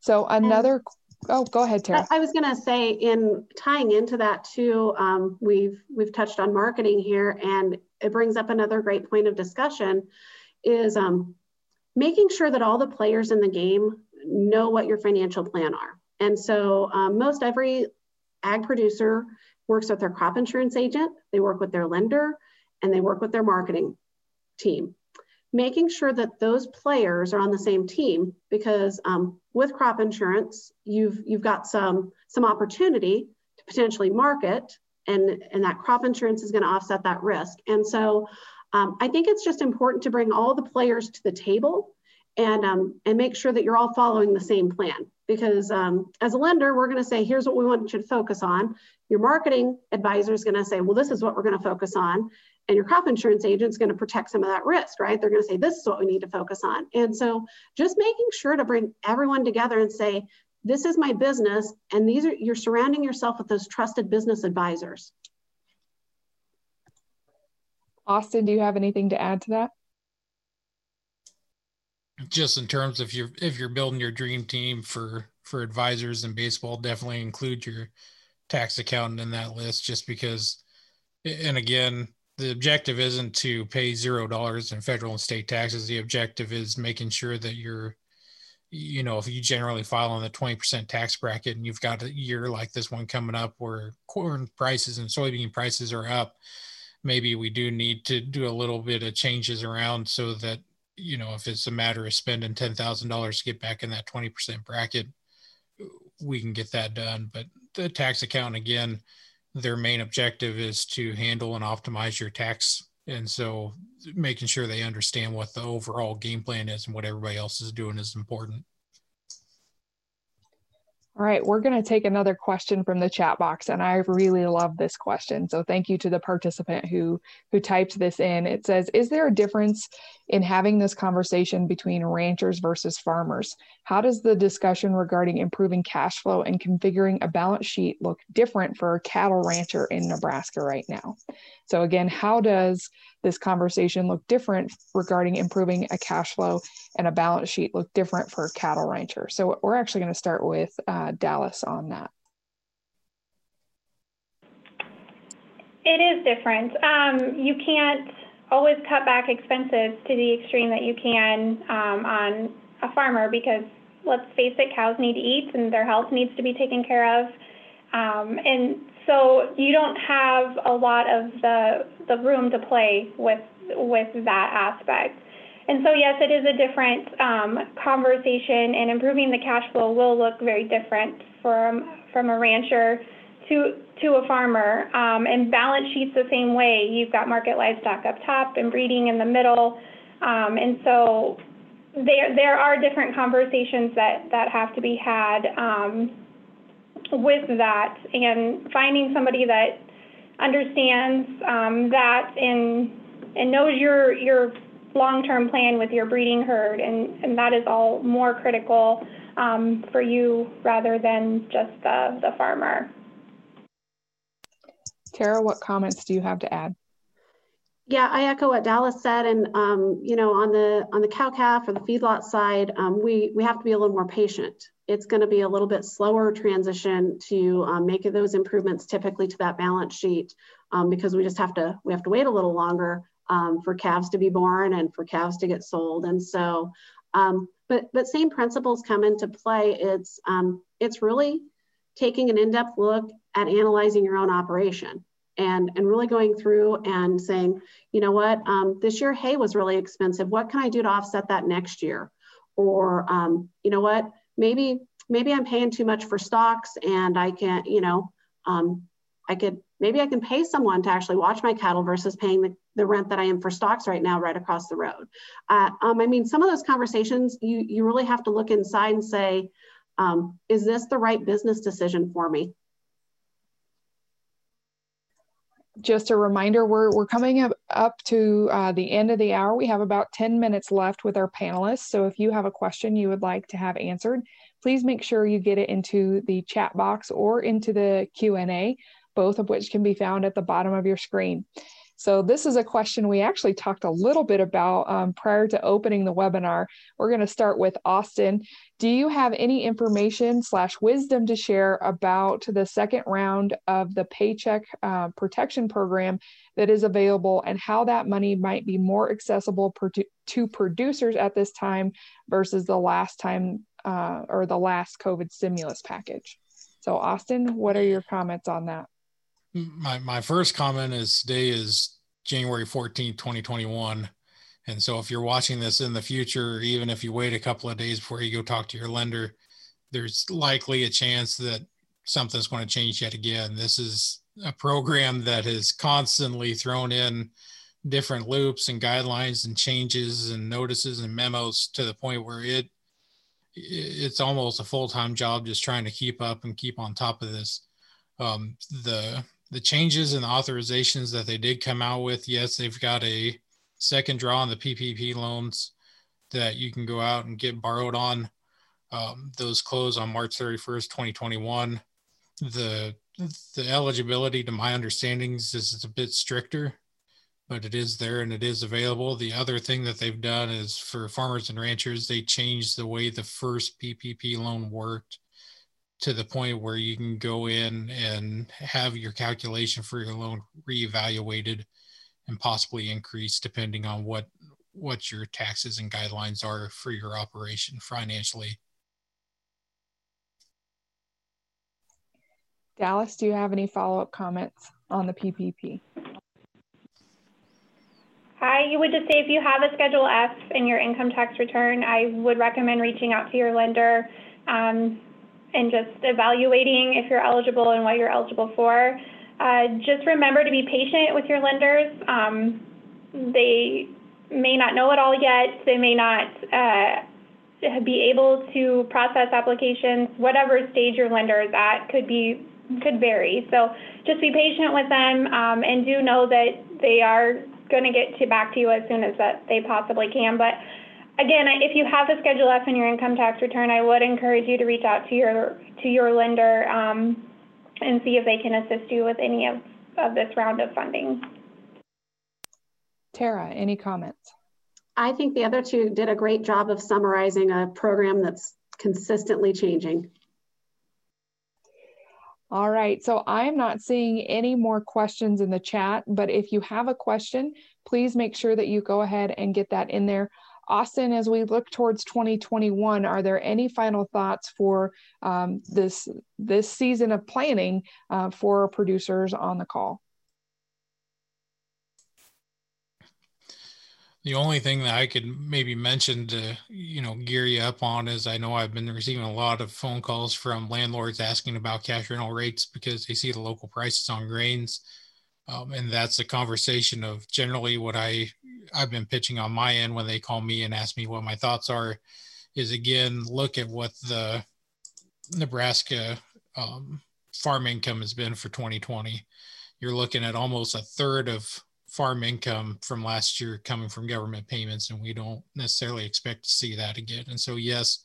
So another, oh, go ahead, Tara. I, I was going to say, in tying into that too, um, we've we've touched on marketing here, and it brings up another great point of discussion, is um, making sure that all the players in the game know what your financial plan are. And so um, most every ag producer works with their crop insurance agent, they work with their lender, and they work with their marketing team. Making sure that those players are on the same team because um, with crop insurance, you've, you've got some, some opportunity to potentially market and, and that crop insurance is gonna offset that risk. And so um, I think it's just important to bring all the players to the table and, um, and make sure that you're all following the same plan. Because um, as a lender, we're going to say, here's what we want you to focus on. Your marketing advisor is going to say, well, this is what we're going to focus on. And your crop insurance agent is going to protect some of that risk, right? They're going to say, this is what we need to focus on. And so just making sure to bring everyone together and say, this is my business. And these are, you're surrounding yourself with those trusted business advisors. Austin, do you have anything to add to that? Just in terms of your if you're building your dream team for for advisors in baseball definitely include your tax accountant in that list just because and again the objective isn't to pay zero dollars in federal and state taxes. The objective is making sure that you're you know if you generally file on the 20% tax bracket and you've got a year like this one coming up where corn prices and soybean prices are up maybe we do need to do a little bit of changes around so that you know, if it's a matter of spending ten thousand dollars to get back in that twenty percent bracket, we can get that done. But the tax account again, their main objective is to handle and optimize your tax, and so making sure they understand what the overall game plan is and what everybody else is doing is important. All right, we're going to take another question from the chat box, and I really love this question. So thank you to the participant who who typed this in. It says, "Is there a difference in having this conversation between ranchers versus farmers? How does the discussion regarding improving cash flow and configuring a balance sheet look different for a cattle rancher in Nebraska right now?" So again, how does this conversation look different regarding improving a cash flow and a balance sheet look different for cattle rancher. So we're actually going to start with uh, Dallas on that. It is different. Um, you can't always cut back expenses to the extreme that you can um, on a farmer because let's face it, cows need to eat and their health needs to be taken care of. Um, and so you don't have a lot of the the room to play with with that aspect. And so yes, it is a different um, conversation, and improving the cash flow will look very different from from a rancher to to a farmer. Um, and balance sheets the same way. You've got market livestock up top and breeding in the middle, um, and so there there are different conversations that that have to be had. Um, with that and finding somebody that understands um, that and and knows your your long-term plan with your breeding herd and, and that is all more critical um, for you rather than just the, the farmer. Tara, what comments do you have to add? Yeah, I echo what Dallas said, and um, you know, on the on the cow calf or the feedlot side, um, we we have to be a little more patient. It's going to be a little bit slower transition to um, make those improvements typically to that balance sheet um, because we just have to we have to wait a little longer um, for calves to be born and for calves to get sold. And so um, but but same principles come into play. It's it's really taking an in-depth look at analyzing your own operation and and really going through and saying you know what um, this year hay was really expensive what can i do to offset that next year or you know what maybe maybe I'm paying too much for stocks and I can't, you know, um, I could maybe I can pay someone to actually watch my cattle versus paying the, the rent that I am for stocks right now right across the road. Uh, um, I mean, some of those conversations you you really have to look inside and say, um, is this the right business decision for me? Just a reminder, we're, we're coming up, up to uh, the end of the hour. We have about 10 minutes left with our panelists. So if you have a question you would like to have answered, please make sure you get it into the chat box or into the Q&A, both of which can be found at the bottom of your screen. So this is a question we actually talked a little bit about um, prior to opening the webinar. We're going to start with Austin. Do you have any information slash wisdom to share about the second round of the Paycheck uh, Protection Program that is available and how that money might be more accessible to producers at this time versus the last time uh, or the last COVID stimulus package? So Austin, what are your comments on that? My my first comment is today is January 14th, 2021. And so if you're watching this in the future, even if you wait a couple of days before you go talk to your lender, there's likely a chance that something's going to change yet again. This is a program that has constantly thrown in different loops and guidelines and changes and notices and memos to the point where it it's almost a full-time job just trying to keep up and keep on top of this. Um, the the changes and authorizations that they did come out with, yes, they've got a second draw on the PPP loans that you can go out and get borrowed on. Um, those close on March 31st, 2021. The the eligibility, to my understandings, is a bit stricter, but it is there and it is available. The other thing that they've done is for farmers and ranchers, they changed the way the first PPP loan worked to the point where you can go in and have your calculation for your loan reevaluated and possibly increased depending on what what your taxes and guidelines are for your operation financially. Dallas, do you have any follow-up comments on the PPP? Hi, you would just say if you have a Schedule F in your income tax return, I would recommend reaching out to your lender. Um, and just evaluating if you're eligible and what you're eligible for. Uh, just remember to be patient with your lenders. Um, they may not know it all yet. They may not uh, be able to process applications. Whatever stage your lender is at could be could vary. So just be patient with them um, and do know that they are going to get to back to you as soon as that they possibly can. But again, if you have a Schedule F in your income tax return, I would encourage you to reach out to your to your lender um, and see if they can assist you with any of, of this round of funding. Tara, any comments? I think the other two did a great job of summarizing a program that's consistently changing. All right, so I'm not seeing any more questions in the chat, but if you have a question, please make sure that you go ahead and get that in there. Austin, as we look towards 2021, are there any final thoughts for um, this this season of planning uh, for producers on the call? The only thing that I could maybe mention to you know gear you up on is I know I've been receiving a lot of phone calls from landlords asking about cash rental rates because they see the local prices on grains. Um, and that's a conversation of generally what I I've been pitching on my end when they call me and ask me what my thoughts are is again look at what the Nebraska um, farm income has been for 2020. You're looking at almost a third of farm income from last year coming from government payments, and we don't necessarily expect to see that again. And so, yes,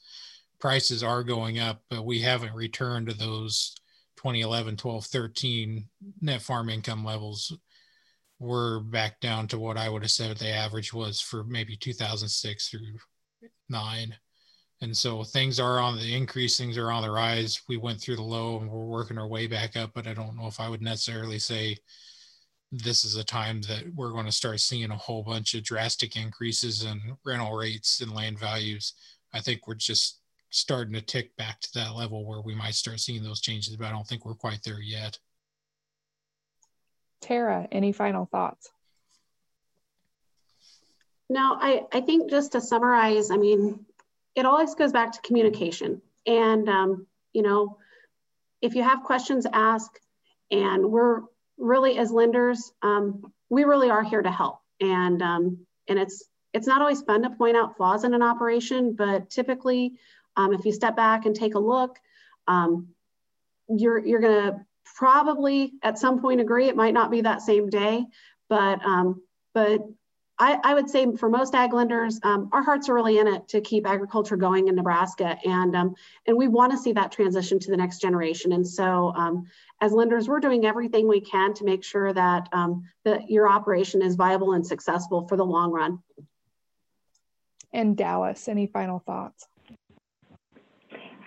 prices are going up, but we haven't returned to those 2011, 12, 13 net farm income levels we're back down to what I would have said the average was for maybe 2006 through nine. And so things are on the increase, things are on the rise. We went through the low and we're working our way back up, but I don't know if I would necessarily say this is a time that we're going to start seeing a whole bunch of drastic increases in rental rates and land values. I think we're just starting to tick back to that level where we might start seeing those changes, but I don't think we're quite there yet. Tara, any final thoughts? No, I, I think just to summarize, I mean, it always goes back to communication. And, um, you know, if you have questions, ask. And we're really, as lenders, um, we really are here to help. And, um, and it's, it's not always fun to point out flaws in an operation, but typically, um, if you step back and take a look, um, you're, you're going to probably at some point agree. It might not be that same day, but um, but I, I, would say for most ag lenders, um, our hearts are really in it to keep agriculture going in Nebraska, and um, and we want to see that transition to the next generation. And so, um, as lenders, we're doing everything we can to make sure that that your operation is viable and successful for the long run. And Dallas, any final thoughts?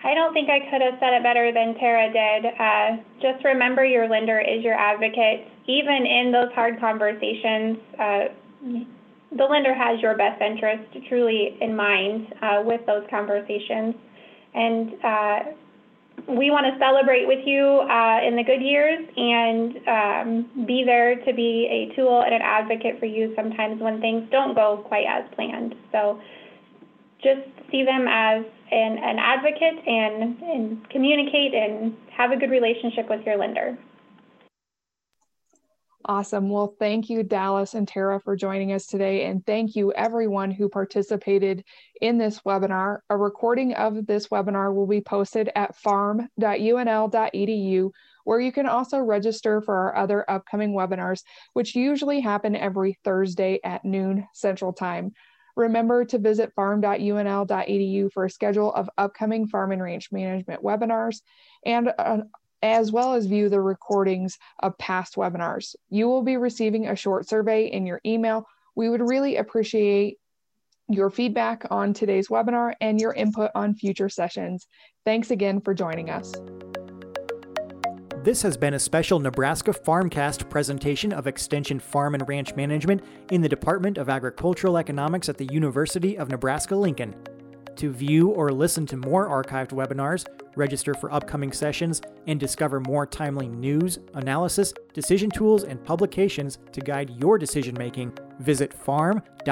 I don't think I could have said it better than Tara did. Uh, just remember your lender is your advocate. Even in those hard conversations, uh, the lender has your best interest truly in mind uh, with those conversations. And uh, we want to celebrate with you uh, in the good years and um, be there to be a tool and an advocate for you sometimes when things don't go quite as planned. So just see them as an, an advocate and, and communicate and have a good relationship with your lender. Awesome. Well, thank you, Dallas and Tara, for joining us today. And thank you, everyone who participated in this webinar. A recording of this webinar will be posted at farm.unl.edu, where you can also register for our other upcoming webinars, which usually happen every Thursday at noon Central Time. Remember to visit farm.unl.edu for a schedule of upcoming farm and ranch management webinars and uh, as well as view the recordings of past webinars. You will be receiving a short survey in your email. We would really appreciate your feedback on today's webinar and your input on future sessions. Thanks again for joining us. This has been a special Nebraska Farmcast presentation of Extension Farm and Ranch Management in the Department of Agricultural Economics at the University of Nebraska Lincoln. To view or listen to more archived webinars, register for upcoming sessions, and discover more timely news, analysis, decision tools, and publications to guide your decision making, visit farm.unl.edu.